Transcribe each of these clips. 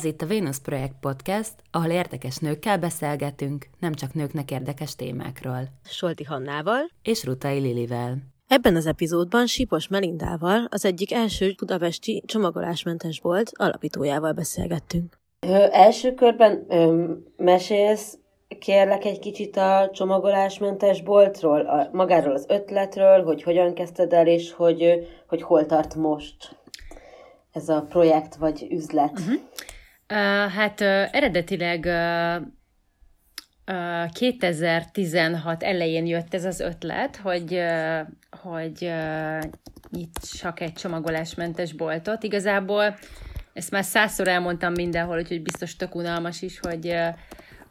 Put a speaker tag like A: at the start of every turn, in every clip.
A: Ez itt a Venus Projekt Podcast, ahol érdekes nőkkel beszélgetünk, nem csak nőknek érdekes témákról.
B: Solti Hannával
A: és Rutai Lilivel.
B: Ebben az epizódban Sipos Melindával, az egyik első budapesti csomagolásmentes bolt alapítójával beszélgettünk.
C: Ö, első körben ö, mesélsz kérlek egy kicsit a csomagolásmentes boltról, a, magáról az ötletről, hogy hogyan kezdted el, és hogy, hogy hol tart most ez a projekt vagy üzlet. Uh-huh.
D: Uh, hát uh, eredetileg uh, uh, 2016 elején jött ez az ötlet, hogy, uh, hogy uh, nyitsak egy csomagolásmentes boltot. Igazából ezt már százszor elmondtam mindenhol, úgyhogy biztos tök unalmas is, hogy uh,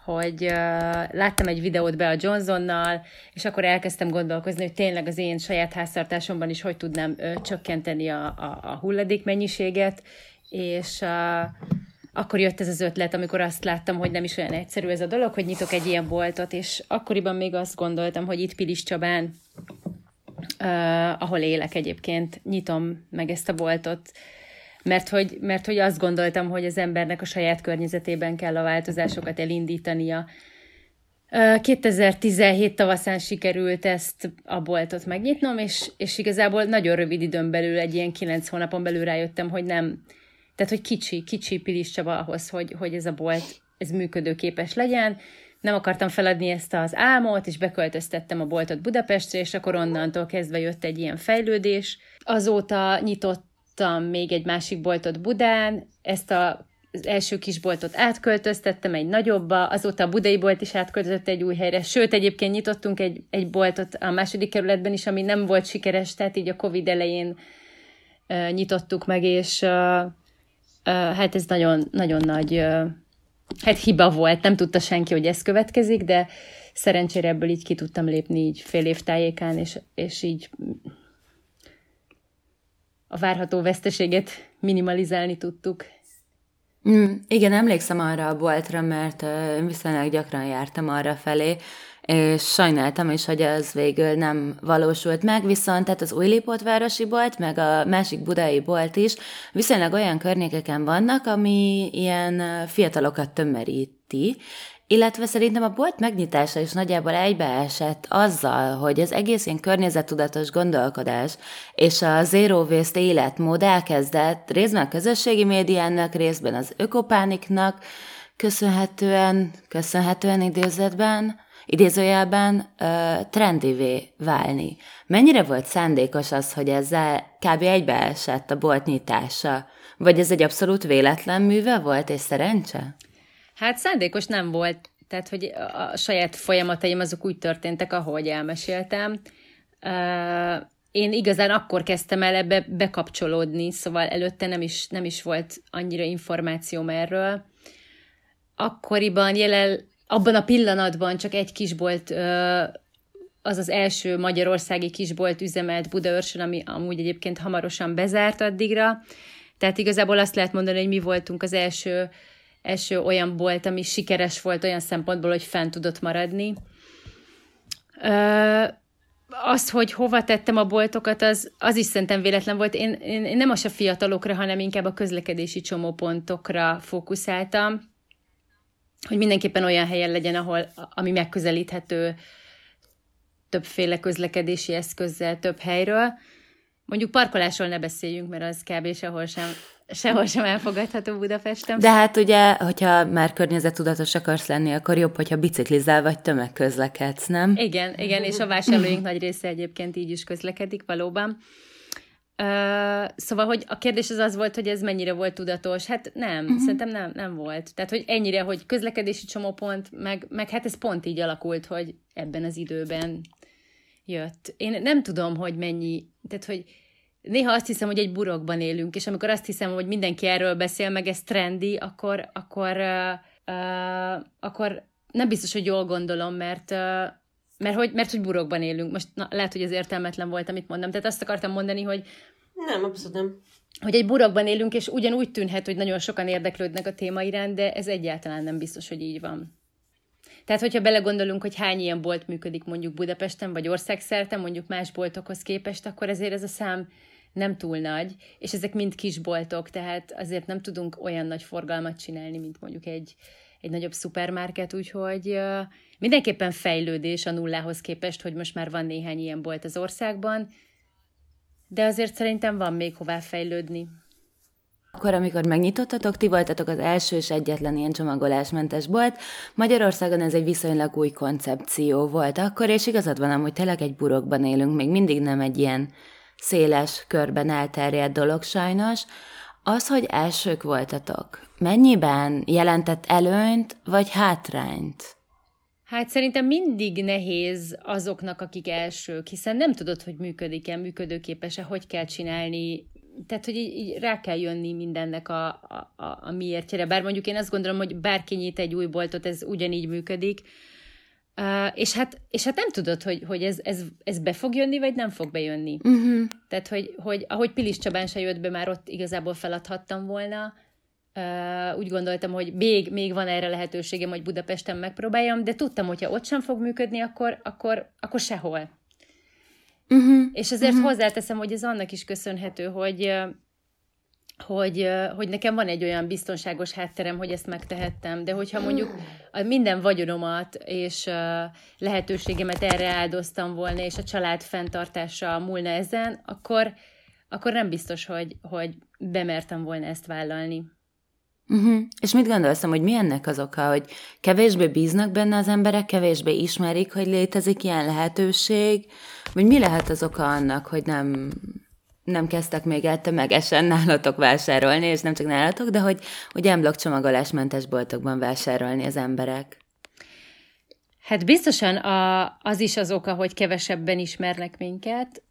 D: hogy uh, láttam egy videót be a Johnsonnal, és akkor elkezdtem gondolkozni, hogy tényleg az én saját háztartásomban is hogy tudnám uh, csökkenteni a, a, a hulladék mennyiséget, és uh, akkor jött ez az ötlet, amikor azt láttam, hogy nem is olyan egyszerű ez a dolog, hogy nyitok egy ilyen boltot, és akkoriban még azt gondoltam, hogy itt Pilis Csabán, uh, ahol élek egyébként, nyitom meg ezt a boltot, mert hogy, mert hogy azt gondoltam, hogy az embernek a saját környezetében kell a változásokat elindítania. 2017 tavaszán sikerült ezt a boltot megnyitnom, és, és igazából nagyon rövid időn belül, egy ilyen kilenc hónapon belül rájöttem, hogy nem, tehát hogy kicsi, kicsi Pilis Csaba ahhoz, hogy, hogy ez a bolt ez működőképes legyen. Nem akartam feladni ezt az álmot, és beköltöztettem a boltot Budapestre, és akkor onnantól kezdve jött egy ilyen fejlődés. Azóta nyitott nyitottam még egy másik boltot Budán, ezt a az első kis boltot átköltöztettem egy nagyobba, azóta a budai bolt is átköltözött egy új helyre, sőt egyébként nyitottunk egy, egy boltot a második kerületben is, ami nem volt sikeres, tehát így a Covid elején uh, nyitottuk meg, és uh, hát ez nagyon, nagyon nagy hát hiba volt, nem tudta senki, hogy ez következik, de szerencsére ebből így ki tudtam lépni így fél év tájékán, és, és így a várható veszteséget minimalizálni tudtuk.
A: Mm, igen, emlékszem arra a boltra, mert uh, viszonylag gyakran jártam arra felé, és sajnáltam is, hogy ez végül nem valósult meg, viszont tehát az új városi bolt, meg a másik budai bolt is viszonylag olyan környékeken vannak, ami ilyen fiatalokat tömöríti, illetve szerintem a bolt megnyitása is nagyjából egybeesett azzal, hogy az egész ilyen környezettudatos gondolkodás és a zero waste életmód elkezdett részben a közösségi médiának, részben az ökopániknak köszönhetően, köszönhetően idézetben, idézőjelben trendivé válni. Mennyire volt szándékos az, hogy ezzel kb. egybeesett a bolt nyitása? Vagy ez egy abszolút véletlen műve volt és szerencse?
D: Hát szándékos nem volt, tehát hogy a saját folyamataim azok úgy történtek, ahogy elmeséltem. Én igazán akkor kezdtem el ebbe bekapcsolódni, szóval előtte nem is, nem is volt annyira információm erről. Akkoriban jelen, abban a pillanatban csak egy kisbolt, az az első magyarországi kisbolt üzemelt Budaörsön, ami amúgy egyébként hamarosan bezárt addigra. Tehát igazából azt lehet mondani, hogy mi voltunk az első első olyan bolt, ami sikeres volt olyan szempontból, hogy fent tudott maradni. Az, hogy hova tettem a boltokat, az, az is szerintem véletlen volt. Én, én, én nem a se fiatalokra, hanem inkább a közlekedési csomópontokra fókuszáltam, hogy mindenképpen olyan helyen legyen, ahol, ami megközelíthető többféle közlekedési eszközzel több helyről. Mondjuk parkolásról ne beszéljünk, mert az kb. sehol sem sehol sem elfogadható Budapesten.
A: De hát ugye, hogyha már környezettudatos akarsz lenni, akkor jobb, hogyha biciklizál vagy tömegközlekedsz, nem?
D: Igen, igen, és a vásárlóink nagy része egyébként így is közlekedik valóban. Uh, szóval, hogy a kérdés az az volt, hogy ez mennyire volt tudatos. Hát nem, uh-huh. szerintem nem, nem volt. Tehát, hogy ennyire, hogy közlekedési csomópont, meg, meg hát ez pont így alakult, hogy ebben az időben jött. Én nem tudom, hogy mennyi, tehát, hogy néha azt hiszem, hogy egy burokban élünk, és amikor azt hiszem, hogy mindenki erről beszél, meg ez trendi, akkor, akkor, uh, uh, akkor nem biztos, hogy jól gondolom, mert, uh, mert, hogy, mert hogy burokban élünk. Most na, lehet, hogy ez értelmetlen volt, amit mondtam. Tehát azt akartam mondani, hogy
C: nem, abszolút nem.
D: Hogy egy burokban élünk, és ugyanúgy tűnhet, hogy nagyon sokan érdeklődnek a téma iránt, de ez egyáltalán nem biztos, hogy így van. Tehát, hogyha belegondolunk, hogy hány ilyen bolt működik mondjuk Budapesten, vagy országszerte, mondjuk más boltokhoz képest, akkor ezért ez a szám nem túl nagy, és ezek mind kisboltok, tehát azért nem tudunk olyan nagy forgalmat csinálni, mint mondjuk egy, egy nagyobb szupermarket, úgyhogy mindenképpen fejlődés a nullához képest, hogy most már van néhány ilyen bolt az országban, de azért szerintem van még hová fejlődni.
A: Akkor, amikor megnyitottatok, ti voltatok az első és egyetlen ilyen csomagolásmentes bolt. Magyarországon ez egy viszonylag új koncepció volt akkor, és igazad van hogy tényleg egy burokban élünk, még mindig nem egy ilyen széles körben elterjedt dolog sajnos. Az, hogy elsők voltatok, mennyiben jelentett előnyt vagy hátrányt?
D: Hát szerintem mindig nehéz azoknak, akik elsők, hiszen nem tudod, hogy működik-e, működőképes-e, hogy kell csinálni, tehát, hogy így, így rá kell jönni mindennek a, a, a, a miértjére. Bár mondjuk én azt gondolom, hogy bárki nyit egy új boltot, ez ugyanígy működik, Uh, és, hát, és hát nem tudod, hogy, hogy ez, ez, ez be fog jönni, vagy nem fog bejönni. Uh-huh. Tehát, hogy, hogy ahogy Pilis Csabán se jött be, már ott igazából feladhattam volna, úgy gondoltam, hogy még, még van erre lehetőségem, hogy Budapesten megpróbáljam, de tudtam, hogy ha ott sem fog működni, akkor, akkor, akkor sehol. Uh-huh. És azért uh-huh. hozzáteszem, hogy ez annak is köszönhető, hogy hogy, hogy nekem van egy olyan biztonságos hátterem, hogy ezt megtehettem, de hogyha mondjuk minden vagyonomat és lehetőségemet erre áldoztam volna, és a család fenntartása múlna ezen, akkor, akkor nem biztos, hogy, hogy bemertem volna ezt vállalni.
A: Uh-huh. És mit gondolsz, hogy mi ennek az oka, hogy kevésbé bíznak benne az emberek, kevésbé ismerik, hogy létezik ilyen lehetőség, vagy mi lehet az oka annak, hogy nem, nem kezdtek még el tömegesen nálatok vásárolni, és nem csak nálatok, de hogy, hogy emblok csomagolásmentes boltokban vásárolni az emberek?
D: Hát biztosan a, az is az oka, hogy kevesebben ismernek minket,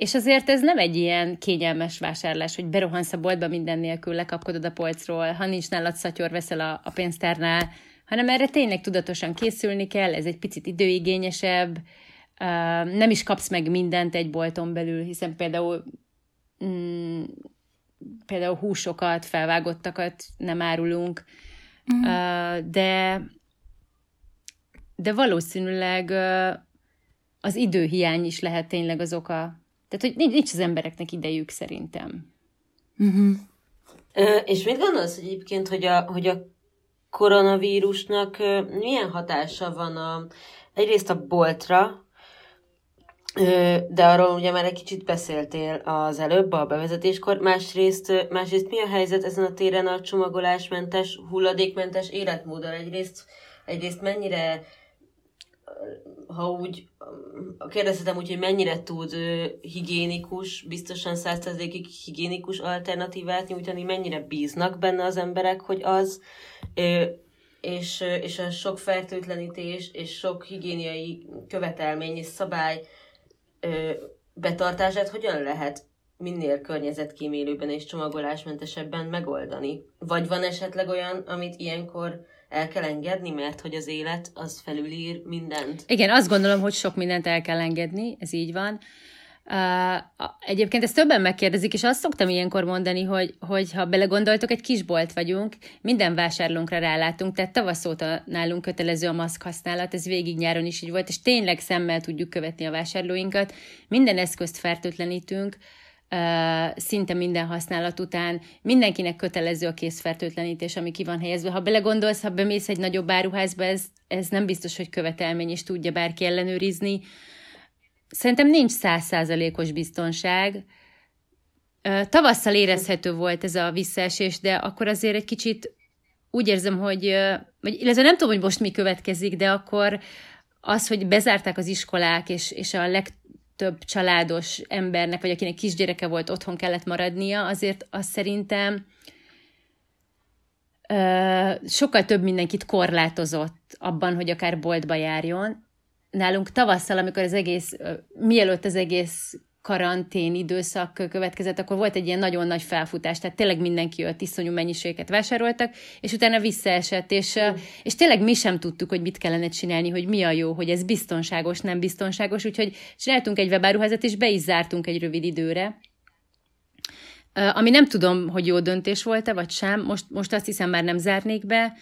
D: és azért ez nem egy ilyen kényelmes vásárlás, hogy berohansz a boltba minden nélkül, lekapkodod a polcról, ha nincs nálad szatyor, veszel a, a pénztárnál, hanem erre tényleg tudatosan készülni kell, ez egy picit időigényesebb, nem is kapsz meg mindent egy bolton belül, hiszen például mm, például húsokat, felvágottakat nem árulunk, mm. de de valószínűleg az időhiány is lehet tényleg az oka tehát, hogy nincs az embereknek idejük szerintem.
C: Uh-huh. és mit gondolsz egyébként, hogy a, hogy a koronavírusnak milyen hatása van a, egyrészt a boltra, de arról ugye már egy kicsit beszéltél az előbb a bevezetéskor, másrészt, másrészt mi a helyzet ezen a téren a csomagolásmentes, hulladékmentes életmóddal? Egyrészt, egyrészt mennyire ha úgy kérdezhetem úgy, hogy mennyire tud higiénikus, biztosan százszerzékig higiénikus alternatívát nyújtani, mennyire bíznak benne az emberek, hogy az, és, és a sok fertőtlenítés és sok higiéniai követelmény és szabály betartását hogyan lehet minél környezetkímélőben és csomagolásmentesebben megoldani? Vagy van esetleg olyan, amit ilyenkor el kell engedni, mert hogy az élet az felülír mindent.
D: Igen, azt gondolom, hogy sok mindent el kell engedni, ez így van. Uh, egyébként ezt többen megkérdezik, és azt szoktam ilyenkor mondani, hogy, hogy ha belegondoltok, egy kisbolt vagyunk, minden vásárlónkra rálátunk, tehát tavasz óta nálunk kötelező a maszk használat, ez végig nyáron is így volt, és tényleg szemmel tudjuk követni a vásárlóinkat, minden eszközt fertőtlenítünk, szinte minden használat után mindenkinek kötelező a készfertőtlenítés, ami ki van helyezve. Ha belegondolsz, ha bemész egy nagyobb áruházba, ez, ez nem biztos, hogy követelmény, és tudja bárki ellenőrizni. Szerintem nincs százszázalékos biztonság. Tavasszal érezhető volt ez a visszaesés, de akkor azért egy kicsit úgy érzem, hogy, vagy illetve nem tudom, hogy most mi következik, de akkor az, hogy bezárták az iskolák, és, és a leg, több családos embernek, vagy akinek kisgyereke volt, otthon kellett maradnia, azért azt szerintem sokkal több mindenkit korlátozott abban, hogy akár boltba járjon. Nálunk tavasszal, amikor az egész, mielőtt az egész karantén időszak következett, akkor volt egy ilyen nagyon nagy felfutás, tehát tényleg mindenki jött, iszonyú mennyiséget vásároltak, és utána visszaesett, és, mm. és tényleg mi sem tudtuk, hogy mit kellene csinálni, hogy mi a jó, hogy ez biztonságos, nem biztonságos, úgyhogy csináltunk egy webáruházat, és be is zártunk egy rövid időre, ami nem tudom, hogy jó döntés volt-e, vagy sem, most, most azt hiszem már nem zárnék be,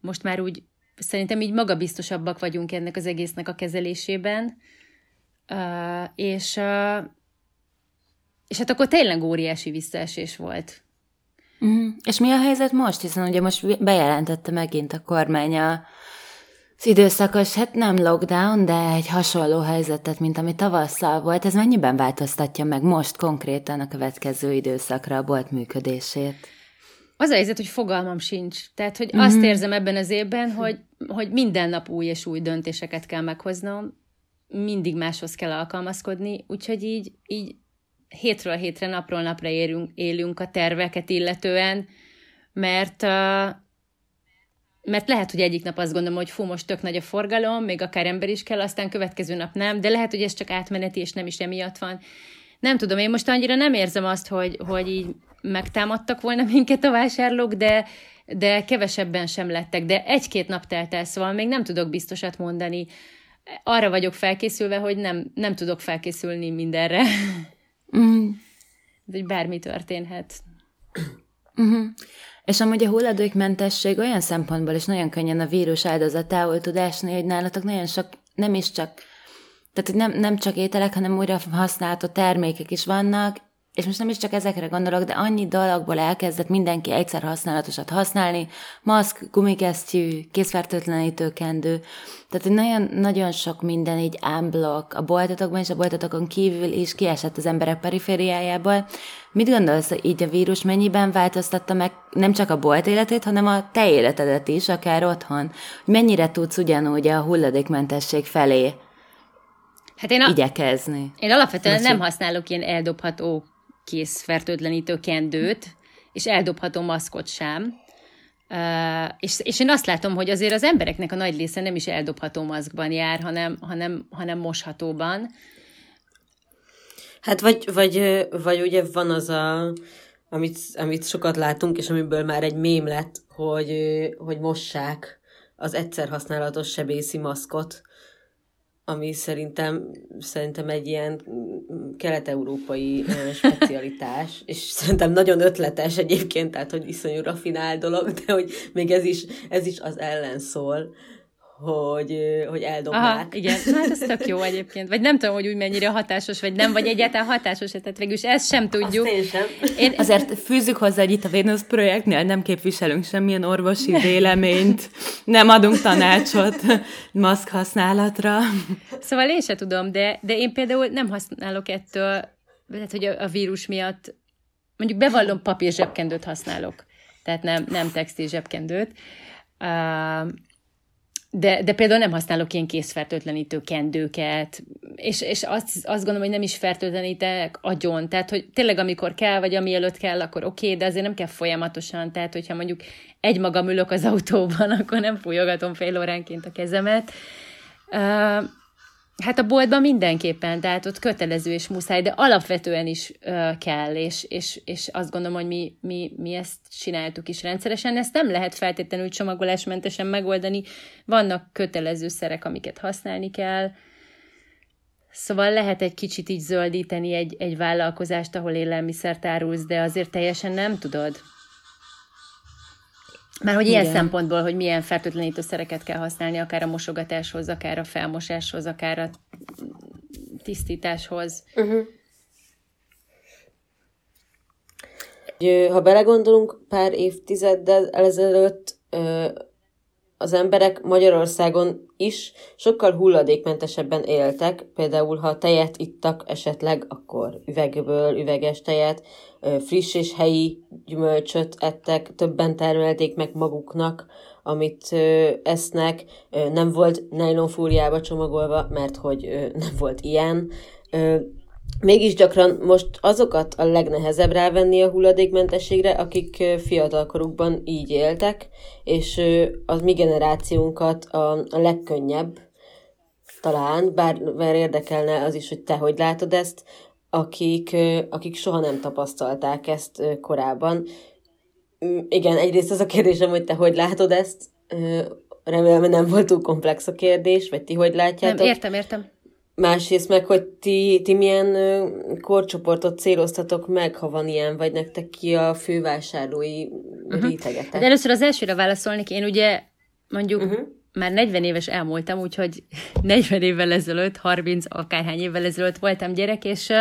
D: most már úgy szerintem így magabiztosabbak vagyunk ennek az egésznek a kezelésében, és és hát akkor tényleg óriási visszaesés volt.
A: Mm. És mi a helyzet most? Hiszen ugye most bejelentette megint a kormány a, az időszakos, hát nem lockdown, de egy hasonló helyzetet, mint ami tavasszal volt. Ez mennyiben változtatja meg most konkrétan a következő időszakra a bolt működését?
D: Az a helyzet, hogy fogalmam sincs. Tehát, hogy mm-hmm. azt érzem ebben az évben, hogy, hogy minden nap új és új döntéseket kell meghoznom, mindig máshoz kell alkalmazkodni, úgyhogy így, így hétről hétre, napról napra érünk, élünk a terveket illetően, mert, mert lehet, hogy egyik nap azt gondolom, hogy fú, most tök nagy a forgalom, még akár ember is kell, aztán következő nap nem, de lehet, hogy ez csak átmeneti, és nem is emiatt van. Nem tudom, én most annyira nem érzem azt, hogy, hogy így megtámadtak volna minket a vásárlók, de, de kevesebben sem lettek, de egy-két nap telt el, szóval még nem tudok biztosat mondani. Arra vagyok felkészülve, hogy nem, nem tudok felkészülni mindenre. Mm. hogy bármi történhet.
A: Uh-huh. És amúgy a hulladékmentesség olyan szempontból is nagyon könnyen a vírus áldozatául tud esni, hogy nálatok nagyon sok, nem is csak, tehát nem, nem csak ételek, hanem újra használható termékek is vannak, és most nem is csak ezekre gondolok, de annyi dologból elkezdett mindenki egyszer használatosat használni, maszk, gumikesztyű, készfertőtlenítő kendő, tehát nagyon, nagyon sok minden így ámblok a boltotokban és a boltotokon kívül is kiesett az emberek perifériájából. Mit gondolsz, hogy így a vírus mennyiben változtatta meg nem csak a bolt életét, hanem a te életedet is, akár otthon? Mennyire tudsz ugyanúgy a hulladékmentesség felé Hát én a, igyekezni.
D: Én alapvetően Most nem használok ilyen eldobható kész fertőtlenítő kendőt, és eldobható maszkot sem. Uh, és, és én azt látom, hogy azért az embereknek a nagy része nem is eldobható maszkban jár, hanem, hanem, hanem moshatóban.
C: Hát vagy, vagy, vagy ugye van az a, amit, amit sokat látunk, és amiből már egy mém lett, hogy, hogy mossák az egyszer használatos sebészi maszkot, ami szerintem, szerintem egy ilyen kelet-európai specialitás, és szerintem nagyon ötletes egyébként, tehát hogy iszonyú rafinál dolog, de hogy még ez is, ez is az ellen szól, hogy, hogy eldobnák. Aha,
D: igen, hát ez tök jó egyébként. Vagy nem tudom, hogy úgy mennyire hatásos, vagy nem, vagy egyáltalán hatásos, tehát végül is ezt sem tudjuk.
C: Azt én sem.
A: Én... Azért fűzzük hozzá, hogy itt a Vénusz projektnél nem képviselünk semmilyen orvosi véleményt, nem adunk tanácsot maszk használatra.
D: Szóval én sem tudom, de, de én például nem használok ettől, lehet, hogy a, a vírus miatt, mondjuk bevallom papír zsebkendőt használok, tehát nem, nem textil zsebkendőt. Uh, de, de például nem használok ilyen készfertőtlenítő kendőket, és, és azt, azt gondolom, hogy nem is fertőtlenítek agyon, tehát hogy tényleg amikor kell, vagy ami előtt kell, akkor oké, okay, de azért nem kell folyamatosan, tehát hogyha mondjuk egy magam ülök az autóban, akkor nem fújogatom fél óránként a kezemet. Hát a boltban mindenképpen, tehát ott kötelező és muszáj, de alapvetően is ö, kell, és, és, és azt gondolom, hogy mi, mi, mi ezt csináltuk is rendszeresen. Ezt nem lehet feltétlenül csomagolásmentesen megoldani. Vannak kötelező szerek, amiket használni kell. Szóval lehet egy kicsit így zöldíteni egy, egy vállalkozást, ahol élelmiszert árulsz, de azért teljesen nem tudod. Mert hogy ilyen Igen. szempontból, hogy milyen fertőtlenítőszereket kell használni, akár a mosogatáshoz, akár a felmosáshoz, akár a tisztításhoz. Uh-huh.
C: Ha belegondolunk, pár évtizeddel ezelőtt az emberek Magyarországon is sokkal hulladékmentesebben éltek, például ha tejet ittak esetleg, akkor üvegből üveges tejet, friss és helyi gyümölcsöt ettek, többen termelték meg maguknak, amit esznek, nem volt nylonfúriába csomagolva, mert hogy nem volt ilyen, Mégis gyakran most azokat a legnehezebb rávenni a hulladékmentességre, akik fiatalkorukban így éltek, és az mi generációnkat a, a legkönnyebb talán, bár, bár érdekelne az is, hogy te hogy látod ezt, akik, akik soha nem tapasztalták ezt korábban. Mm, igen, egyrészt az a kérdésem, hogy te hogy látod ezt, remélem, nem volt túl komplex a kérdés, vagy ti hogy látjátok?
D: Nem, értem, értem.
C: Másrészt meg, hogy ti, ti milyen korcsoportot céloztatok meg, ha van ilyen, vagy nektek ki a fővásárlói uh-huh. rétegetek?
D: De először az elsőre válaszolnék. Én ugye mondjuk uh-huh. Már 40 éves elmúltam, úgyhogy 40 évvel ezelőtt, 30 akárhány évvel ezelőtt voltam gyerek, és,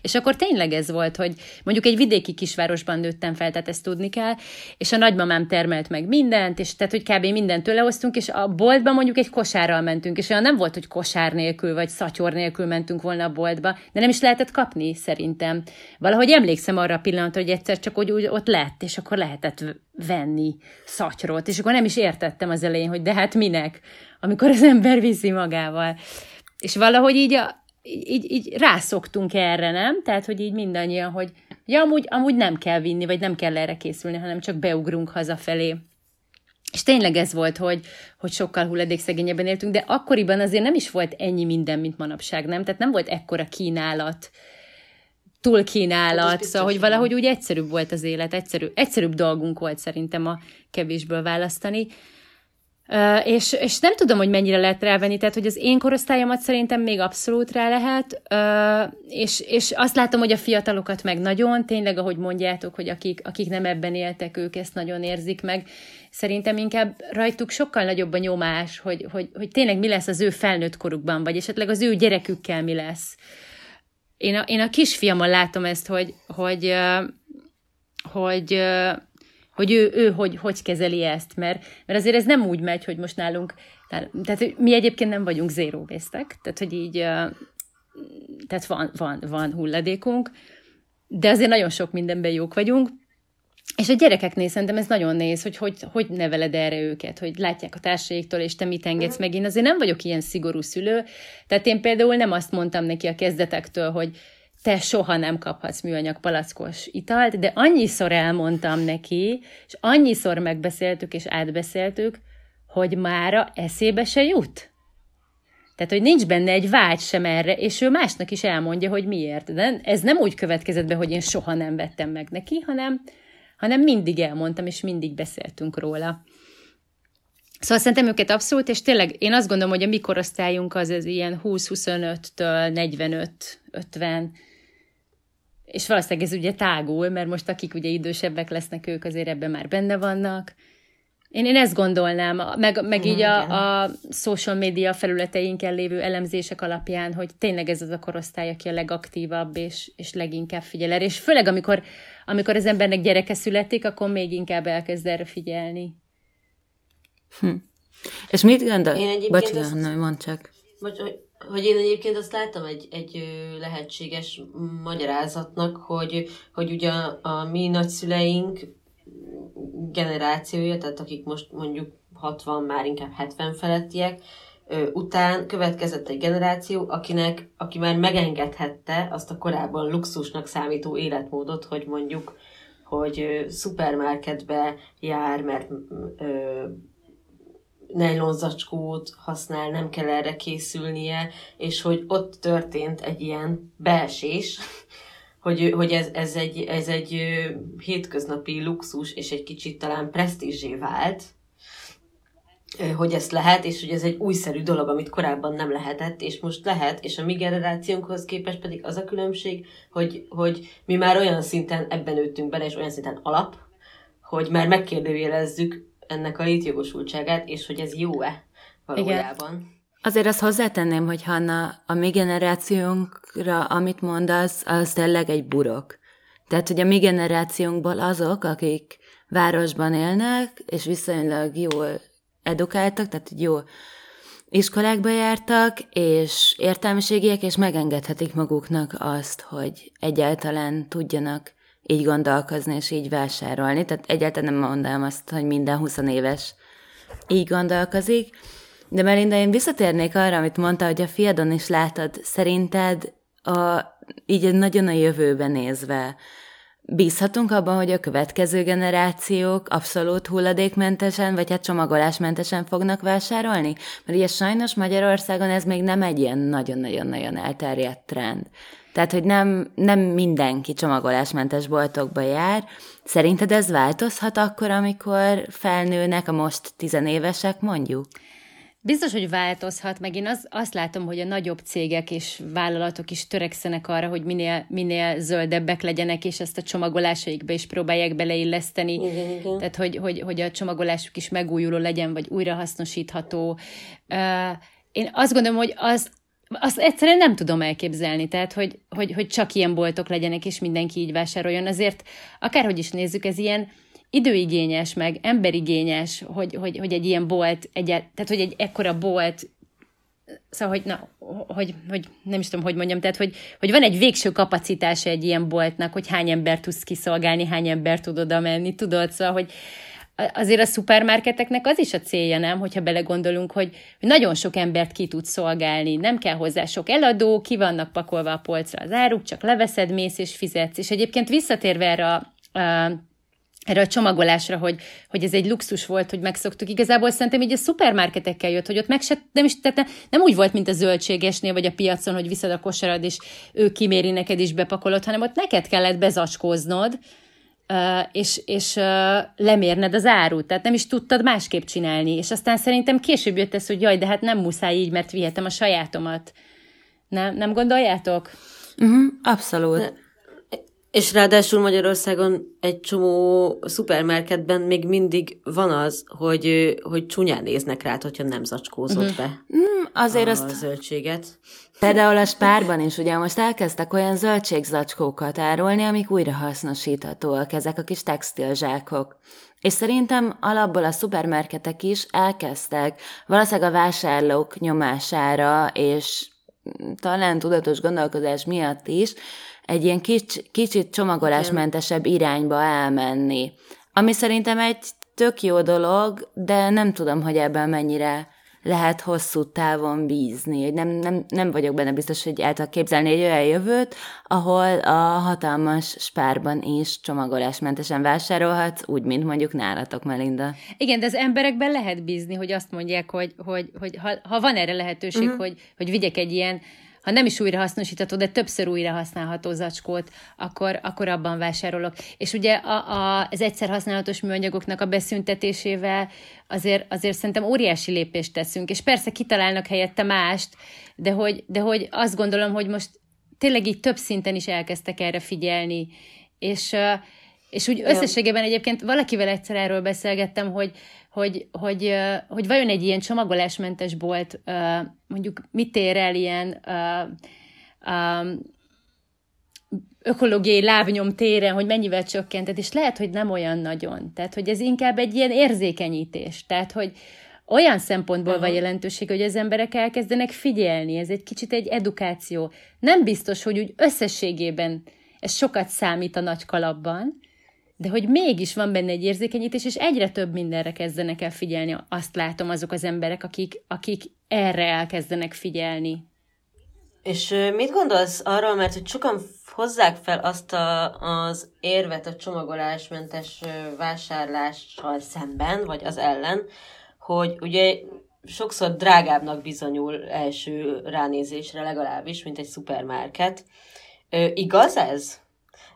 D: és akkor tényleg ez volt, hogy mondjuk egy vidéki kisvárosban nőttem fel, tehát ezt tudni kell, és a nagymamám termelt meg mindent, és tehát, hogy kb. mindent tőle hoztunk, és a boltban mondjuk egy kosárral mentünk, és olyan nem volt, hogy kosár nélkül, vagy szatyor nélkül mentünk volna a boltba, de nem is lehetett kapni szerintem. Valahogy emlékszem arra a pillanatra, hogy egyszer csak úgy, úgy ott lett, és akkor lehetett venni szatyrot, és akkor nem is értettem az elején, hogy de hát minek, amikor az ember viszi magával. És valahogy így, a, így, így rászoktunk erre, nem? Tehát, hogy így mindannyian, hogy ja, amúgy, amúgy nem kell vinni, vagy nem kell erre készülni, hanem csak beugrunk hazafelé. És tényleg ez volt, hogy, hogy sokkal hulladékszegényebben éltünk, de akkoriban azért nem is volt ennyi minden, mint manapság, nem? Tehát nem volt ekkora kínálat, túlkínálat, hát szóval, hogy valahogy úgy egyszerűbb volt az élet, egyszerű, egyszerűbb dolgunk volt szerintem a kevésből választani. Uh, és, és nem tudom, hogy mennyire lehet rávenni, tehát hogy az én korosztályomat szerintem még abszolút rá lehet, uh, és, és azt látom, hogy a fiatalokat meg nagyon, tényleg, ahogy mondjátok, hogy akik, akik nem ebben éltek, ők ezt nagyon érzik meg. Szerintem inkább rajtuk sokkal nagyobb a nyomás, hogy, hogy, hogy tényleg mi lesz az ő felnőtt korukban, vagy esetleg az ő gyerekükkel mi lesz. Uh, én a, én a kisfiamon látom ezt, hogy, hogy, hogy, hogy ő, ő hogy, hogy kezeli ezt, mert, mert azért ez nem úgy megy, hogy most nálunk, tehát, mi egyébként nem vagyunk zéró vésztek, tehát hogy így, tehát van, van, van hulladékunk, de azért nagyon sok mindenben jók vagyunk, és a gyerekeknél szerintem ez nagyon néz, hogy, hogy hogy neveled erre őket, hogy látják a társaiktól, és te mit engedsz meg. Én azért nem vagyok ilyen szigorú szülő, tehát én például nem azt mondtam neki a kezdetektől, hogy te soha nem kaphatsz műanyag palackos italt, de annyiszor elmondtam neki, és annyiszor megbeszéltük és átbeszéltük, hogy mára eszébe se jut. Tehát, hogy nincs benne egy vágy sem erre, és ő másnak is elmondja, hogy miért. De ez nem úgy következett be, hogy én soha nem vettem meg neki, hanem, hanem mindig elmondtam, és mindig beszéltünk róla. Szóval szerintem őket abszolút, és tényleg én azt gondolom, hogy a mi korosztályunk az, az ilyen 20-25-től 45-50, és valószínűleg ez ugye tágul, mert most akik ugye idősebbek lesznek, ők azért ebben már benne vannak. Én, én ezt gondolnám, meg, meg így a, a social media felületeinken lévő elemzések alapján, hogy tényleg ez az a korosztály, aki a legaktívabb, és, és leginkább figyel erre. És főleg, amikor, amikor az embernek gyereke születik, akkor még inkább elkezd erre figyelni.
A: Hm. És mit gondol? Én egyébként Bocsánat, azt... nem, mondd csak.
C: Bocs, hogy, hogy én egyébként azt láttam egy, egy lehetséges magyarázatnak, hogy, hogy ugye a, a mi nagyszüleink generációja, tehát akik most mondjuk 60, már inkább 70 felettiek, után következett egy generáció, akinek, aki már megengedhette azt a korábban luxusnak számító életmódot, hogy mondjuk, hogy szupermarketbe jár, mert ö, nejlonzacskót használ, nem kell erre készülnie, és hogy ott történt egy ilyen beesés, hogy, hogy ez, ez, egy, ez egy hétköznapi luxus, és egy kicsit talán presztízsé vált, hogy ezt lehet, és hogy ez egy újszerű dolog, amit korábban nem lehetett, és most lehet, és a mi generációnkhoz képest pedig az a különbség, hogy, hogy mi már olyan szinten ebben nőttünk bele, és olyan szinten alap, hogy már megkérdőjelezzük ennek a létjogosultságát, és hogy ez jó-e valójában. Igen.
A: Azért azt hozzátenném, hogy Hanna, a mi generációnkra, amit mondasz, az tényleg egy burok. Tehát, hogy a mi generációnkból azok, akik városban élnek, és viszonylag jól edukáltak, tehát jó iskolákba jártak, és értelmiségiek, és megengedhetik maguknak azt, hogy egyáltalán tudjanak így gondolkozni, és így vásárolni. Tehát egyáltalán nem mondanám azt, hogy minden 20 éves így gondolkozik. De Melinda, én visszatérnék arra, amit mondta, hogy a fiadon is látod, szerinted a, így nagyon a jövőben nézve, Bízhatunk abban, hogy a következő generációk abszolút hulladékmentesen, vagy hát csomagolásmentesen fognak vásárolni? Mert ugye sajnos Magyarországon ez még nem egy ilyen nagyon-nagyon-nagyon elterjedt trend. Tehát, hogy nem, nem mindenki csomagolásmentes boltokba jár. Szerinted ez változhat akkor, amikor felnőnek a most tizenévesek, mondjuk?
D: Biztos, hogy változhat, meg én az, azt látom, hogy a nagyobb cégek és vállalatok is törekszenek arra, hogy minél, minél zöldebbek legyenek, és ezt a csomagolásaikba is próbálják beleilleszteni.
C: Igen, igen.
D: Tehát, hogy, hogy, hogy a csomagolásuk is megújuló legyen, vagy újrahasznosítható. Uh, én azt gondolom, hogy az, azt egyszerűen nem tudom elképzelni, tehát, hogy, hogy, hogy csak ilyen boltok legyenek, és mindenki így vásároljon. Azért, akárhogy is nézzük, ez ilyen, időigényes, meg emberigényes, hogy, hogy, hogy egy ilyen bolt, egy, tehát hogy egy ekkora bolt, szóval, hogy, na, hogy, hogy nem is tudom, hogy mondjam, tehát, hogy, hogy van egy végső kapacitása egy ilyen boltnak, hogy hány ember tudsz kiszolgálni, hány ember tud oda menni, tudod, szóval, hogy azért a szupermarketeknek az is a célja, nem, hogyha belegondolunk, hogy, hogy nagyon sok embert ki tud szolgálni, nem kell hozzá sok eladó, ki vannak pakolva a polcra az áruk, csak leveszed, mész és fizetsz. És egyébként visszatérve erre a, a erre a csomagolásra, hogy, hogy ez egy luxus volt, hogy megszoktuk. Igazából szerintem így a szupermarketekkel jött, hogy ott meg se, nem, is, tehát nem úgy volt, mint a zöldségesnél, vagy a piacon, hogy viszed a kosarad, és ő kiméri neked is bepakolod, hanem ott neked kellett bezacskóznod, és, és lemérned az árut, tehát nem is tudtad másképp csinálni, és aztán szerintem később jött ez, hogy jaj, de hát nem muszáj így, mert vihetem a sajátomat. Nem, nem gondoljátok?
A: Uh-huh, abszolút. De
C: és ráadásul Magyarországon egy csomó szupermarketben még mindig van az, hogy, hogy csúnyán néznek rá, hogyha nem zacskózott uh-huh. be
A: mm, azért
C: a
A: azt...
C: zöldséget.
A: Például a spárban is ugye most elkezdtek olyan zöldségzacskókat árulni, amik újra hasznosíthatóak, ezek a kis textilzsákok. És szerintem alapból a szupermarketek is elkezdtek, valószínűleg a vásárlók nyomására, és talán tudatos gondolkodás miatt is, egy ilyen kics, kicsit csomagolásmentesebb irányba elmenni. Ami szerintem egy tök jó dolog, de nem tudom, hogy ebben mennyire lehet hosszú távon bízni. Nem, nem, nem vagyok benne biztos, hogy el tudok képzelni egy olyan jövőt, ahol a hatalmas spárban is csomagolásmentesen vásárolhatsz, úgy, mint mondjuk nálatok, Melinda.
D: Igen, de az emberekben lehet bízni, hogy azt mondják, hogy, hogy, hogy ha, ha van erre lehetőség, uh-huh. hogy, hogy vigyek egy ilyen ha nem is újra hasznosítható, de többször újra használható zacskót, akkor, akkor abban vásárolok. És ugye a, a, az egyszer használatos műanyagoknak a beszüntetésével azért, azért szerintem óriási lépést teszünk, és persze kitalálnak helyette mást, de hogy, de hogy azt gondolom, hogy most tényleg így több szinten is elkezdtek erre figyelni, és, és úgy összességében egyébként valakivel egyszer erről beszélgettem, hogy, hogy, hogy, hogy vajon egy ilyen csomagolásmentes bolt mondjuk mit ér el ilyen ökológiai lábnyom téren, hogy mennyivel csökkentett, és lehet, hogy nem olyan nagyon. Tehát, hogy ez inkább egy ilyen érzékenyítés. Tehát, hogy olyan szempontból uh-huh. van jelentőség, hogy az emberek elkezdenek figyelni. Ez egy kicsit egy edukáció. Nem biztos, hogy úgy összességében ez sokat számít a nagy kalapban, de hogy mégis van benne egy érzékenyítés, és egyre több mindenre kezdenek el figyelni. Azt látom azok az emberek, akik, akik erre elkezdenek figyelni.
C: És mit gondolsz arról, mert hogy sokan hozzák fel azt a, az érvet a csomagolásmentes vásárlással szemben, vagy az ellen, hogy ugye sokszor drágábbnak bizonyul első ránézésre legalábbis, mint egy szupermarket. Igaz ez?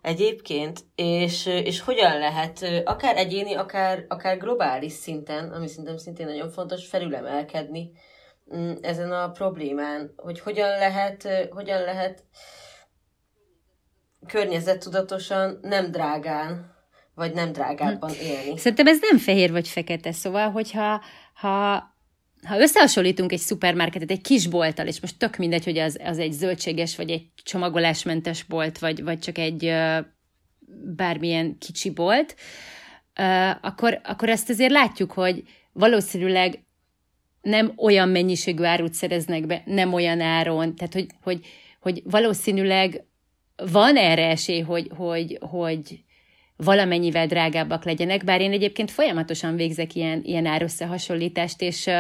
C: Egyébként, és, és hogyan lehet akár egyéni, akár, akár globális szinten, ami szerintem szintén nagyon fontos, felülemelkedni mm, ezen a problémán, hogy hogyan lehet, hogyan lehet környezettudatosan, nem drágán, vagy nem drágábban hm. élni.
D: Szerintem ez nem fehér vagy fekete, szóval, hogyha ha ha összehasonlítunk egy szupermarketet egy kis bolttal, és most tök mindegy, hogy az, az egy zöldséges, vagy egy csomagolásmentes bolt, vagy, vagy csak egy bármilyen kicsi bolt, akkor, akkor ezt azért látjuk, hogy valószínűleg nem olyan mennyiségű árut szereznek be, nem olyan áron, tehát hogy, hogy, hogy valószínűleg van erre esély, hogy, hogy, hogy valamennyivel drágábbak legyenek, bár én egyébként folyamatosan végzek ilyen, ilyen árösszehasonlítást, és,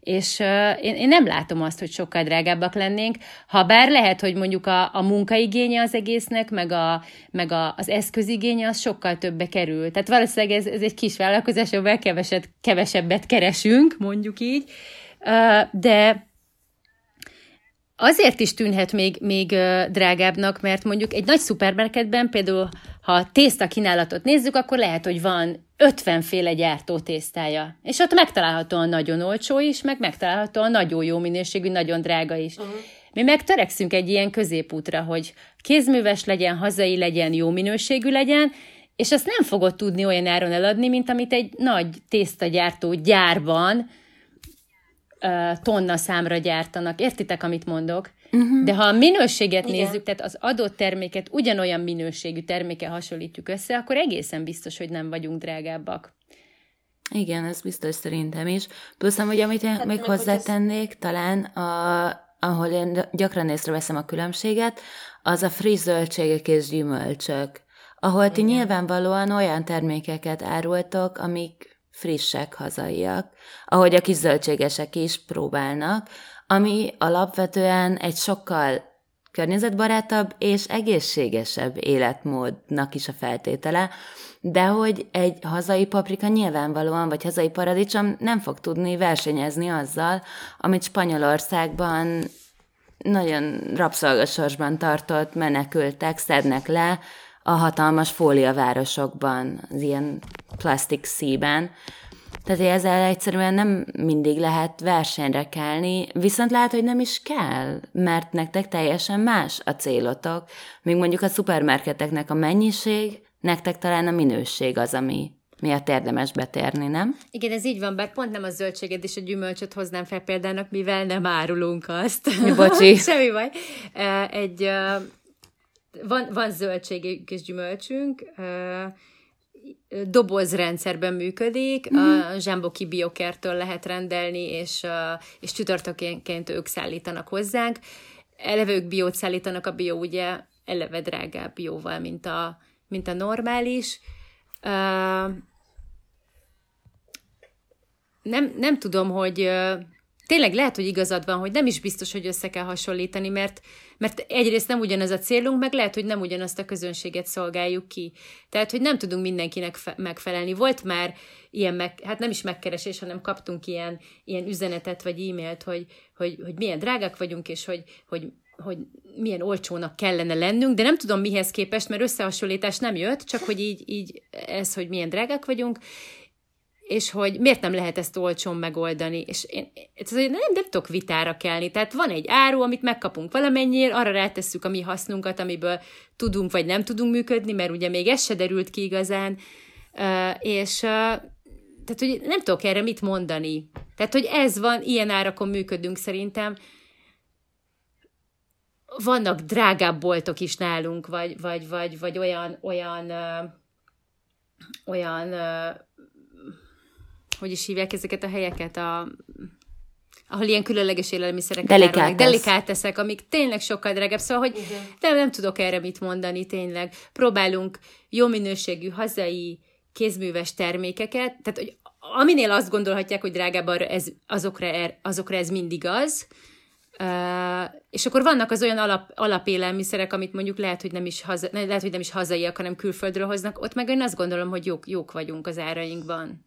D: és én, én nem látom azt, hogy sokkal drágábbak lennénk, ha bár lehet, hogy mondjuk a, a munkaigénye az egésznek, meg, a, meg a, az eszközigénye az sokkal többe kerül. Tehát valószínűleg ez, ez egy kis vállalkozás, ahol keveset, kevesebbet keresünk, mondjuk így, de azért is tűnhet még, még drágábbnak, mert mondjuk egy nagy szupermarketben például, ha tészta kínálatot nézzük, akkor lehet, hogy van 50 féle gyártó tésztája. És ott megtalálhatóan nagyon olcsó is, meg megtalálhatóan nagyon jó minőségű, nagyon drága is. Uh-huh. Mi meg törekszünk egy ilyen középútra, hogy kézműves legyen, hazai legyen, jó minőségű legyen, és azt nem fogod tudni olyan áron eladni, mint amit egy nagy tésztagyártó gyárban tonna számra gyártanak. Értitek, amit mondok? Uh-huh. De ha a minőséget Igen. nézzük, tehát az adott terméket ugyanolyan minőségű terméke hasonlítjuk össze, akkor egészen biztos, hogy nem vagyunk drágábbak.
A: Igen, ez biztos szerintem is. Plusz, hogy amit én hát még hozzátennék, ez... talán a, ahol én gyakran észreveszem a különbséget, az a friss zöldségek és gyümölcsök, ahol ti nyilvánvalóan olyan termékeket árultok, amik frissek, hazaiak, ahogy a kis zöldségesek is próbálnak, ami alapvetően egy sokkal környezetbarátabb és egészségesebb életmódnak is a feltétele, de hogy egy hazai paprika nyilvánvalóan, vagy hazai paradicsom nem fog tudni versenyezni azzal, amit Spanyolországban nagyon rabszolgasorsban tartott menekültek szednek le a hatalmas fóliavárosokban, az ilyen plastic szíben. Tehát ezzel egyszerűen nem mindig lehet versenyre kelni, viszont lehet, hogy nem is kell, mert nektek teljesen más a célotok. Még mondjuk a szupermarketeknek a mennyiség, nektek talán a minőség az, ami miatt érdemes betérni, nem?
D: Igen, ez így van, bár pont nem a zöldséget és a gyümölcsöt hoznám fel példának, mivel nem árulunk azt.
A: Bocsi.
D: Semmi baj. Egy, van, van zöldségünk és gyümölcsünk, dobozrendszerben működik, a Zsámboki Biokertől lehet rendelni, és, és csütörtökénként ők szállítanak hozzánk. Eleve ők biót szállítanak, a bió ugye eleve drágább bióval, mint a, mint a normális. Nem, nem tudom, hogy tényleg lehet, hogy igazad van, hogy nem is biztos, hogy össze kell hasonlítani, mert, mert egyrészt nem ugyanaz a célunk, meg lehet, hogy nem ugyanazt a közönséget szolgáljuk ki. Tehát, hogy nem tudunk mindenkinek fe- megfelelni. Volt már ilyen, meg, hát nem is megkeresés, hanem kaptunk ilyen, ilyen üzenetet vagy e-mailt, hogy, hogy, hogy milyen drágák vagyunk, és hogy, hogy hogy milyen olcsónak kellene lennünk, de nem tudom mihez képest, mert összehasonlítás nem jött, csak hogy így, így ez, hogy milyen drágák vagyunk, és hogy miért nem lehet ezt olcsón megoldani, és én ez nem, nem tudok vitára kelni, tehát van egy áru, amit megkapunk valamennyiért, arra rátesszük a mi hasznunkat, amiből tudunk vagy nem tudunk működni, mert ugye még ez se derült ki igazán, és tehát, hogy nem tudok erre mit mondani. Tehát, hogy ez van, ilyen árakon működünk szerintem. Vannak drágább boltok is nálunk, vagy, vagy, vagy, vagy olyan, olyan, olyan hogy is hívják ezeket a helyeket, a, ahol ilyen különleges élelmiszerek
A: Delikátesz.
D: delikáteszek, amik tényleg sokkal drágább, szóval, hogy uh-huh. nem, nem tudok erre mit mondani, tényleg. Próbálunk jó minőségű, hazai, kézműves termékeket, tehát, hogy aminél azt gondolhatják, hogy drágább, arra ez, azokra, er, azokra ez mindig az, Uh, és akkor vannak az olyan alap, alapélelmiszerek, amit mondjuk lehet, hogy nem is, haza, lehet, hogy nem is hazaiak, hanem külföldről hoznak, ott meg én azt gondolom, hogy jók, jók vagyunk az árainkban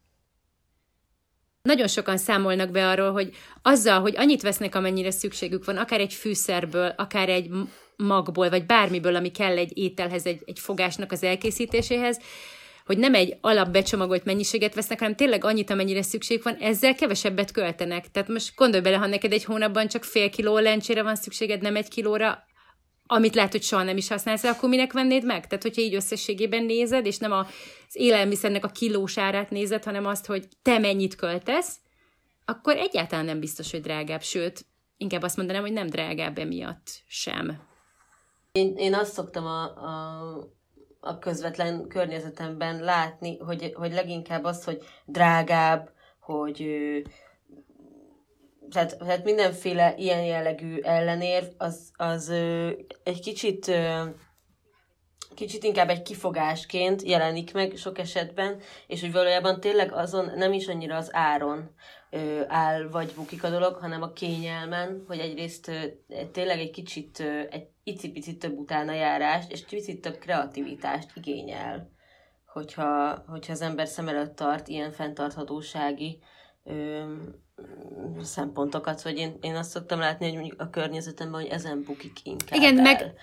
D: nagyon sokan számolnak be arról, hogy azzal, hogy annyit vesznek, amennyire szükségük van, akár egy fűszerből, akár egy magból, vagy bármiből, ami kell egy ételhez, egy, egy fogásnak az elkészítéséhez, hogy nem egy alapbecsomagolt mennyiséget vesznek, hanem tényleg annyit, amennyire szükség van, ezzel kevesebbet költenek. Tehát most gondolj bele, ha neked egy hónapban csak fél kiló lencsére van szükséged, nem egy kilóra, amit lehet, hogy soha nem is használsz, akkor minek vennéd meg? Tehát, hogyha így összességében nézed, és nem az élelmiszernek a kilós árát nézed, hanem azt, hogy te mennyit költesz, akkor egyáltalán nem biztos, hogy drágább, sőt, inkább azt mondanám, hogy nem drágább emiatt sem.
C: Én, én azt szoktam a, a, a közvetlen környezetemben látni, hogy, hogy leginkább az, hogy drágább, hogy tehát, tehát mindenféle ilyen jellegű ellenérv, az, az ö, egy kicsit ö, kicsit inkább egy kifogásként jelenik meg sok esetben, és hogy valójában tényleg azon nem is annyira az áron ö, áll vagy bukik a dolog, hanem a kényelmen, hogy egyrészt ö, tényleg egy kicsit, ö, egy icipicit több utána járást, és picit több kreativitást igényel, hogyha, hogyha az ember szem előtt tart ilyen fenntarthatósági ö, szempontokat, hogy én, én azt szoktam látni, hogy mondjuk a környezetemben, hogy ezen bukik inkább
D: Igen,
C: el.
D: meg-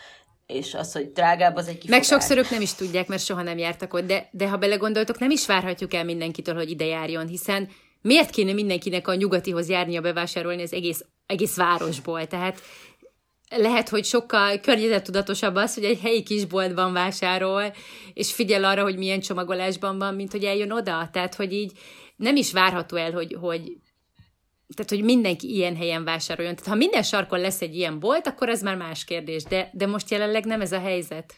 C: És az, hogy drágább, az egy
D: Meg
C: kifogás.
D: sokszor ők nem is tudják, mert soha nem jártak ott, de, de ha belegondoltok, nem is várhatjuk el mindenkitől, hogy ide járjon, hiszen miért kéne mindenkinek a nyugatihoz járnia bevásárolni az egész, egész városból? Tehát lehet, hogy sokkal környezettudatosabb az, hogy egy helyi kisboltban vásárol, és figyel arra, hogy milyen csomagolásban van, mint hogy eljön oda. Tehát, hogy így nem is várható el, hogy, hogy tehát, hogy mindenki ilyen helyen vásároljon. Tehát, ha minden sarkon lesz egy ilyen bolt, akkor ez már más kérdés, de, de most jelenleg nem ez a helyzet.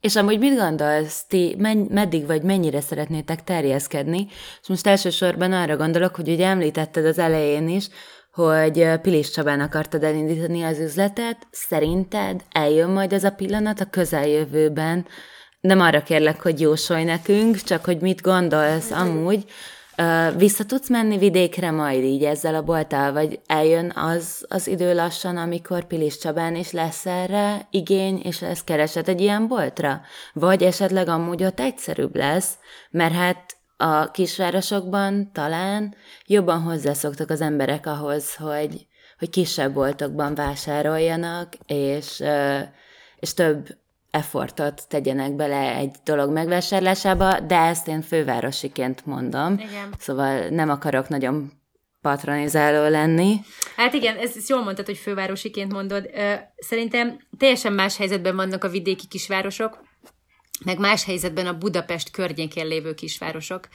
A: És amúgy mit gondolsz, ti menny- meddig vagy mennyire szeretnétek terjeszkedni? És most elsősorban arra gondolok, hogy ugye említetted az elején is, hogy Pilis Csabán akartad elindítani az üzletet. Szerinted eljön majd az a pillanat a közeljövőben? Nem arra kérlek, hogy jósolj nekünk, csak hogy mit gondolsz amúgy. Vissza tudsz menni vidékre majd így ezzel a bolttal, vagy eljön az az idő lassan, amikor Pilis Csabán is lesz erre igény, és lesz kereset egy ilyen boltra? Vagy esetleg amúgy ott egyszerűbb lesz, mert hát a kisvárosokban talán jobban hozzászoktak az emberek ahhoz, hogy, hogy kisebb boltokban vásároljanak, és, és több effortot tegyenek bele egy dolog megvásárlásába, de ezt én fővárosiként mondom.
D: Igen.
A: Szóval nem akarok nagyon patronizáló lenni.
D: Hát igen, ezt, ezt jól mondtad, hogy fővárosiként mondod. Szerintem teljesen más helyzetben vannak a vidéki kisvárosok, meg más helyzetben a Budapest környékén lévő kisvárosok.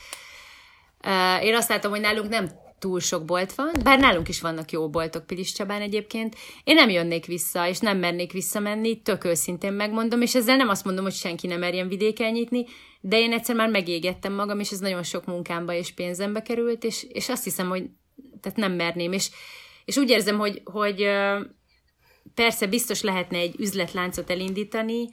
D: Én azt látom, hogy nálunk nem túl sok bolt van, bár nálunk is vannak jó boltok Pilis Csabán egyébként. Én nem jönnék vissza, és nem mernék visszamenni, tök őszintén megmondom, és ezzel nem azt mondom, hogy senki nem merjen vidéken nyitni, de én egyszer már megégettem magam, és ez nagyon sok munkámba és pénzembe került, és, és azt hiszem, hogy tehát nem merném, és, és úgy érzem, hogy, hogy persze biztos lehetne egy üzletláncot elindítani,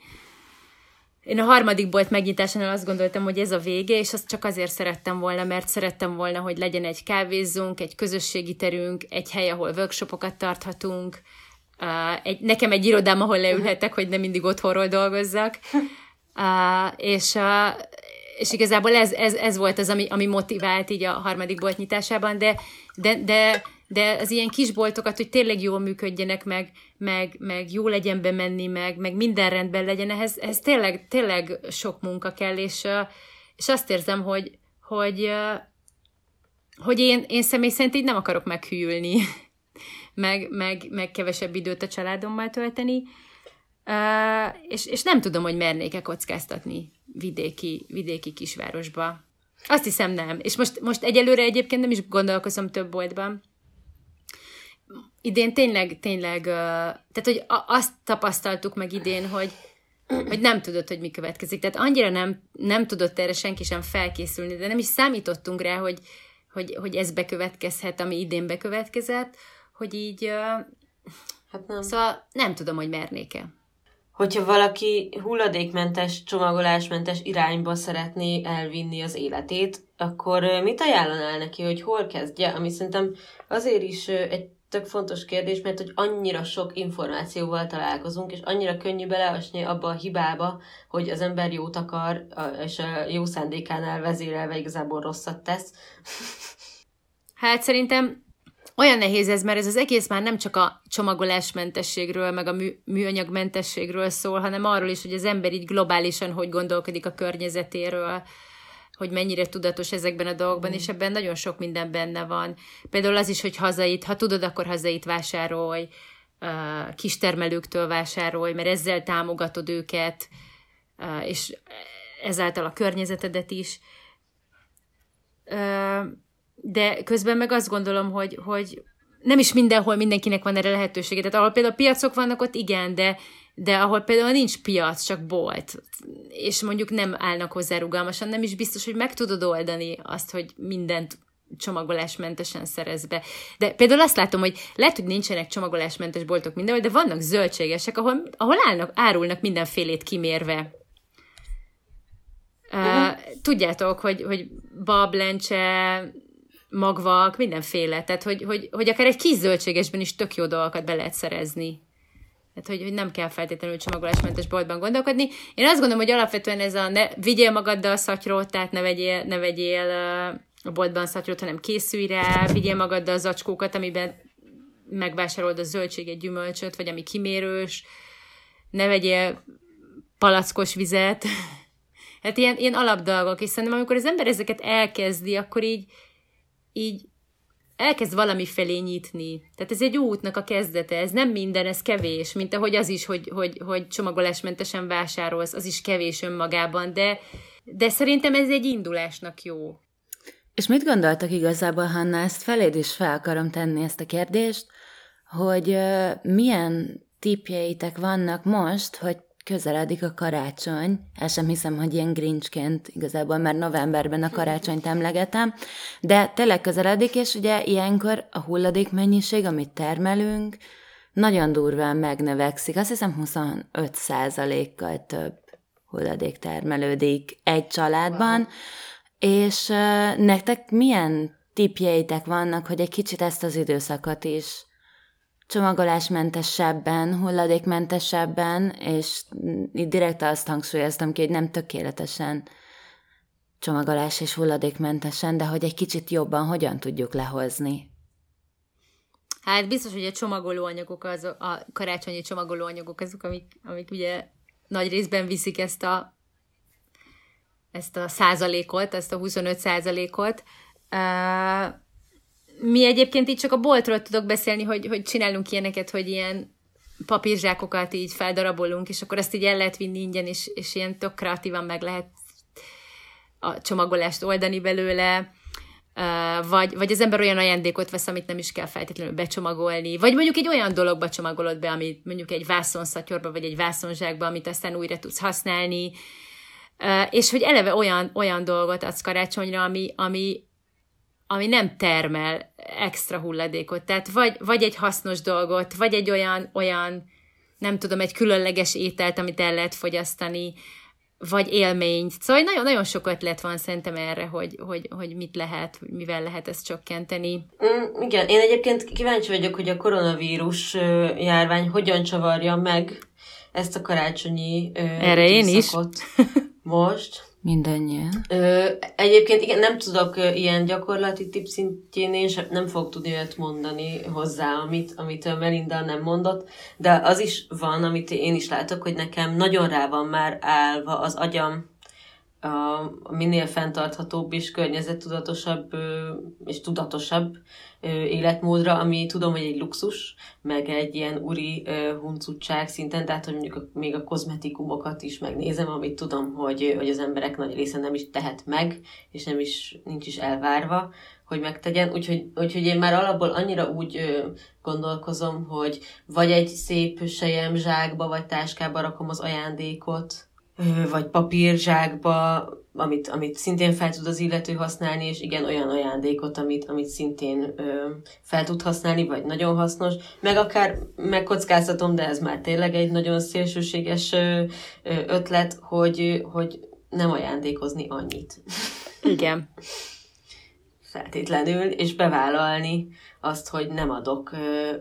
D: én a harmadik bolt megnyitásánál azt gondoltam, hogy ez a vége, és azt csak azért szerettem volna, mert szerettem volna, hogy legyen egy kávézunk, egy közösségi terünk, egy hely, ahol workshopokat tarthatunk, egy, nekem egy irodám, ahol leülhetek, hogy nem mindig otthonról dolgozzak, és, és igazából ez, ez, ez volt az, ami, ami motivált így a harmadik bolt nyitásában, de, de, de, de az ilyen kisboltokat, hogy tényleg jól működjenek, meg, meg, meg jó legyen bemenni, meg, meg minden rendben legyen, ehhez, ehhez tényleg, tényleg sok munka kell, és, és azt érzem, hogy, hogy, hogy én, én személy szerint így nem akarok meghűlni, meg, meg, meg kevesebb időt a családommal tölteni, és, és nem tudom, hogy mernék-e kockáztatni vidéki, vidéki kisvárosba. Azt hiszem nem. És most, most egyelőre egyébként nem is gondolkozom több boltban. Idén tényleg, tényleg, tehát hogy azt tapasztaltuk meg idén, hogy, hogy nem tudod, hogy mi következik. Tehát annyira nem, nem tudott erre senki sem felkészülni, de nem is számítottunk rá, hogy, hogy, hogy ez bekövetkezhet, ami idén bekövetkezett, hogy így,
C: Hát nem.
D: szóval nem tudom, hogy mernék-e.
C: Hogyha valaki hulladékmentes, csomagolásmentes irányba szeretné elvinni az életét, akkor mit ajánlanál neki, hogy hol kezdje? Ami szerintem azért is egy tök fontos kérdés, mert hogy annyira sok információval találkozunk, és annyira könnyű beleasni abba a hibába, hogy az ember jót akar, és a jó szándékánál vezérelve igazából rosszat tesz.
D: Hát szerintem olyan nehéz ez, mert ez az egész már nem csak a csomagolásmentességről, meg a mű, műanyagmentességről szól, hanem arról is, hogy az ember így globálisan hogy gondolkodik a környezetéről, hogy mennyire tudatos ezekben a dolgokban, és ebben nagyon sok minden benne van. Például az is, hogy hazait, ha tudod, akkor hazait vásárolj, kistermelőktől vásárolj, mert ezzel támogatod őket, és ezáltal a környezetedet is. De közben meg azt gondolom, hogy, hogy nem is mindenhol mindenkinek van erre lehetősége. Tehát ahol például piacok vannak, ott igen, de, de ahol például nincs piac, csak bolt, és mondjuk nem állnak hozzá rugalmasan, nem is biztos, hogy meg tudod oldani azt, hogy mindent csomagolásmentesen szerez be. De például azt látom, hogy lehet, hogy nincsenek csomagolásmentes boltok mindenhol, de vannak zöldségesek, ahol, ahol állnak, árulnak mindenfélét kimérve. Uh, tudjátok, hogy, hogy bablencse, magvak, mindenféle, tehát hogy, hogy, hogy akár egy kis zöldségesben is tök jó dolgokat be lehet szerezni. Tehát, hogy, hogy nem kell feltétlenül csomagolásmentes boltban gondolkodni. Én azt gondolom, hogy alapvetően ez a ne, vigyél magaddal a szatyrót, tehát ne vegyél, ne vegyél a boltban szatyrot, hanem készülj rá, vigyél magaddal az zacskókat, amiben megvásárolod a zöldséget, gyümölcsöt, vagy ami kimérős, ne vegyél palackos vizet, hát ilyen, ilyen alapdolgok, és szerintem amikor az ember ezeket elkezdi, akkor így, így elkezd valami felé nyitni. Tehát ez egy útnak a kezdete, ez nem minden, ez kevés, mint ahogy az is, hogy, hogy, hogy csomagolásmentesen vásárolsz, az is kevés önmagában, de, de szerintem ez egy indulásnak jó.
A: És mit gondoltak igazából, Hanna, ezt feléd is fel akarom tenni ezt a kérdést, hogy milyen tipjeitek vannak most, hogy közeledik a karácsony. El sem hiszem, hogy ilyen grincsként igazából már novemberben a karácsonyt emlegetem, de tényleg közeledik, és ugye ilyenkor a hulladék mennyiség, amit termelünk, nagyon durván megnövekszik. Azt hiszem 25 kal több hulladék termelődik egy családban, wow. és nektek milyen tipjeitek vannak, hogy egy kicsit ezt az időszakot is csomagolásmentesebben, hulladékmentesebben, és itt direkt azt hangsúlyoztam ki, hogy nem tökéletesen csomagolás és hulladékmentesen, de hogy egy kicsit jobban hogyan tudjuk lehozni.
D: Hát biztos, hogy a csomagolóanyagok, az, a karácsonyi csomagolóanyagok azok, amik, amik ugye nagy részben viszik ezt a ezt a százalékot, ezt a 25 százalékot. Mi egyébként itt csak a boltról tudok beszélni, hogy, hogy csinálunk ilyeneket, hogy ilyen papírzsákokat így feldarabolunk, és akkor ezt így el lehet vinni ingyen, és, és ilyen tök kreatívan meg lehet a csomagolást oldani belőle, vagy, vagy az ember olyan ajándékot vesz, amit nem is kell feltétlenül becsomagolni, vagy mondjuk egy olyan dologba csomagolod be, amit mondjuk egy vászonszatyorba, vagy egy vászonzsákba, amit aztán újra tudsz használni, és hogy eleve olyan, olyan dolgot adsz karácsonyra, ami, ami, ami nem termel extra hulladékot. Tehát vagy, vagy egy hasznos dolgot, vagy egy olyan, olyan, nem tudom, egy különleges ételt, amit el lehet fogyasztani, vagy élményt. Szóval nagyon-nagyon sok ötlet van szerintem erre, hogy, hogy, hogy mit lehet, mivel lehet ezt csökkenteni.
C: Mm, igen, én egyébként kíváncsi vagyok, hogy a koronavírus járvány hogyan csavarja meg ezt a karácsonyi
D: Erre én is.
C: most.
A: Mindennyian.
C: Ö, egyébként igen, nem tudok ilyen gyakorlati tip szintjén, én nem fogok tudni olyat mondani hozzá, amit, amit Melinda nem mondott, de az is van, amit én is látok, hogy nekem nagyon rá van már állva az agyam a minél fenntarthatóbb és környezettudatosabb és tudatosabb életmódra, ami tudom, hogy egy luxus, meg egy ilyen uri huncutság szinten, tehát hogy mondjuk még a kozmetikumokat is megnézem, amit tudom, hogy, hogy az emberek nagy része nem is tehet meg, és nem is, nincs is elvárva, hogy megtegyen. Úgyhogy, úgyhogy én már alapból annyira úgy ö, gondolkozom, hogy vagy egy szép sejem zsákba, vagy táskába rakom az ajándékot, vagy papírzsákba, amit, amit szintén fel tud az illető használni, és igen, olyan ajándékot, amit, amit szintén ö, fel tud használni, vagy nagyon hasznos, meg akár megkockáztatom, de ez már tényleg egy nagyon szélsőséges ö, ö, ötlet, hogy, hogy nem ajándékozni annyit.
D: Igen.
C: Feltétlenül, és bevállalni azt, hogy nem adok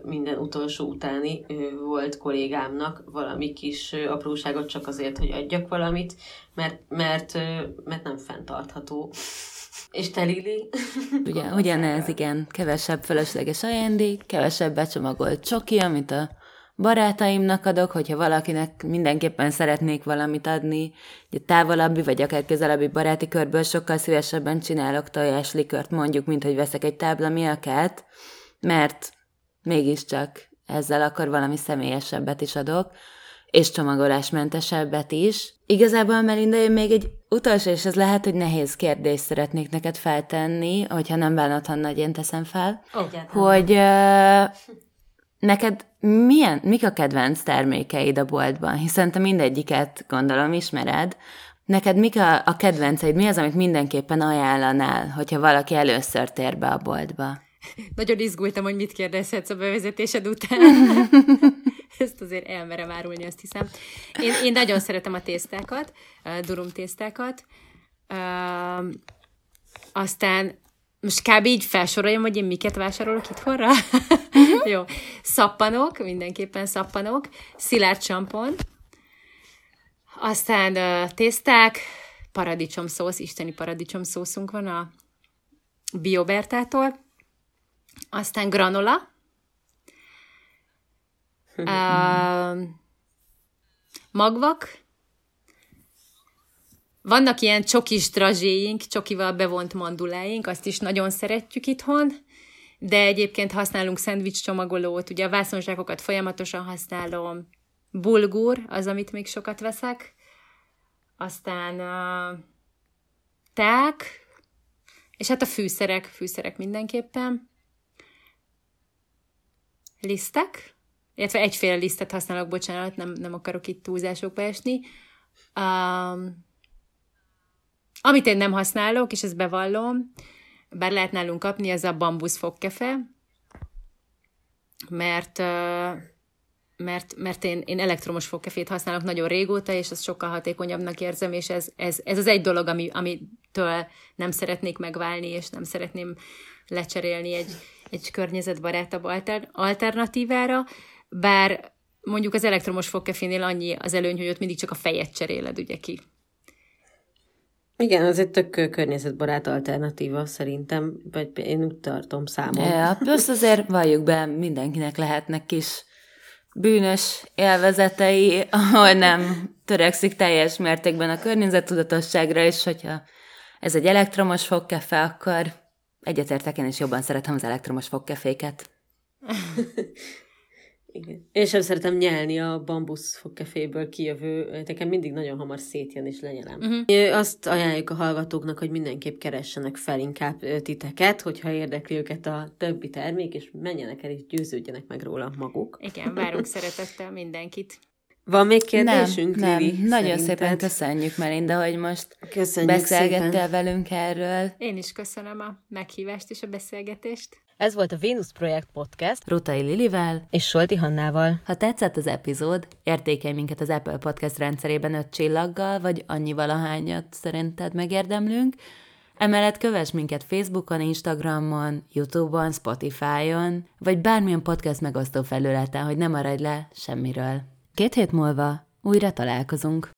C: minden utolsó utáni volt kollégámnak valami kis apróságot csak azért, hogy adjak valamit, mert, mert, mert nem fenntartható. És te, Lili?
A: Ugye, ugyanez, igen. Kevesebb felesleges ajándék, kevesebb becsomagolt csoki, amit a barátaimnak adok, hogyha valakinek mindenképpen szeretnék valamit adni, egy távolabbi vagy akár közelebbi baráti körből sokkal szívesebben csinálok tojáslikört mondjuk, mint hogy veszek egy tábla miakát, mert mégiscsak ezzel akkor valami személyesebbet is adok, és csomagolásmentesebbet is. Igazából, Melinda, én még egy utolsó, és ez lehet, hogy nehéz kérdést szeretnék neked feltenni, hogyha nem bánod, ha nagy én teszem fel,
C: oh,
A: hogy uh, neked milyen, mik a kedvenc termékeid a boltban? Hiszen te mindegyiket, gondolom, ismered. Neked mik a, a kedvenceid? Mi az, amit mindenképpen ajánlanál, hogyha valaki először tér be a boltba?
D: Nagyon izgultam, hogy mit kérdezhetsz a bevezetésed után. Ezt azért elmerem árulni, azt hiszem. Én, én nagyon szeretem a tésztákat, a durum tésztákat. Uh, aztán most kb. így felsoroljam, hogy én miket vásárolok itthonra. Uh-huh. Jó. Szappanok, mindenképpen szappanok. Szilárd csampon. Aztán uh, tészták, paradicsom szósz, isteni paradicsom szószunk van a Biobertától, aztán granola, uh, magvak, vannak ilyen csokis drazséink, csokival bevont manduláink, azt is nagyon szeretjük itthon, de egyébként használunk szendvics csomagolót, ugye a vászonzsákokat folyamatosan használom, bulgur az, amit még sokat veszek, aztán uh, ták, és hát a fűszerek, fűszerek mindenképpen, lisztek, illetve egyféle lisztet használok, bocsánat, nem, nem akarok itt túlzásokba esni. Um, amit én nem használok, és ezt bevallom, bár lehet nálunk kapni, az a bambusz fogkefe, mert, mert, mert én, én elektromos fogkefét használok nagyon régóta, és ezt sokkal hatékonyabbnak érzem, és ez, ez, ez az egy dolog, ami, amitől nem szeretnék megválni, és nem szeretném lecserélni egy, egy környezetbarátabb alter, alternatívára, bár mondjuk az elektromos fogkefénél annyi az előny, hogy ott mindig csak a fejet cseréled ugye ki.
C: Igen, az egy tök környezetbarát alternatíva szerintem, vagy én úgy tartom számomra.
A: Ja, plusz azért valljuk be, mindenkinek lehetnek kis bűnös élvezetei, ahol nem törekszik teljes mértékben a környezettudatosságra, és hogyha ez egy elektromos fogkefe, akkor egyetértek, én is jobban szeretem az elektromos fogkeféket.
C: Igen. Én sem szeretem nyelni a bambusz fogkeféből kijövő, nekem mindig nagyon hamar szétjön és lenyelem. Uh-huh. Azt ajánljuk a hallgatóknak, hogy mindenképp keressenek fel inkább titeket, hogyha érdekli őket a többi termék, és menjenek el és győződjenek meg róla maguk.
D: Igen, várunk szeretettel mindenkit.
C: Van még kérdésünk,
A: nem, Lili, nem. Nagyon szépen köszönjük, Melinda, hogy most Köszönjük beszélgettél szépen. velünk erről.
D: Én is köszönöm a meghívást és a beszélgetést.
B: Ez volt a Venus Projekt Podcast
A: Rutai Lilivel
B: és Solti Hannával.
A: Ha tetszett az epizód, értékelj minket az Apple Podcast rendszerében öt csillaggal, vagy annyi valahányat szerinted megérdemlünk. Emellett kövess minket Facebookon, Instagramon, Youtube-on, Spotify-on, vagy bármilyen podcast megosztó felületen, hogy ne maradj le semmiről. Két hét múlva újra találkozunk.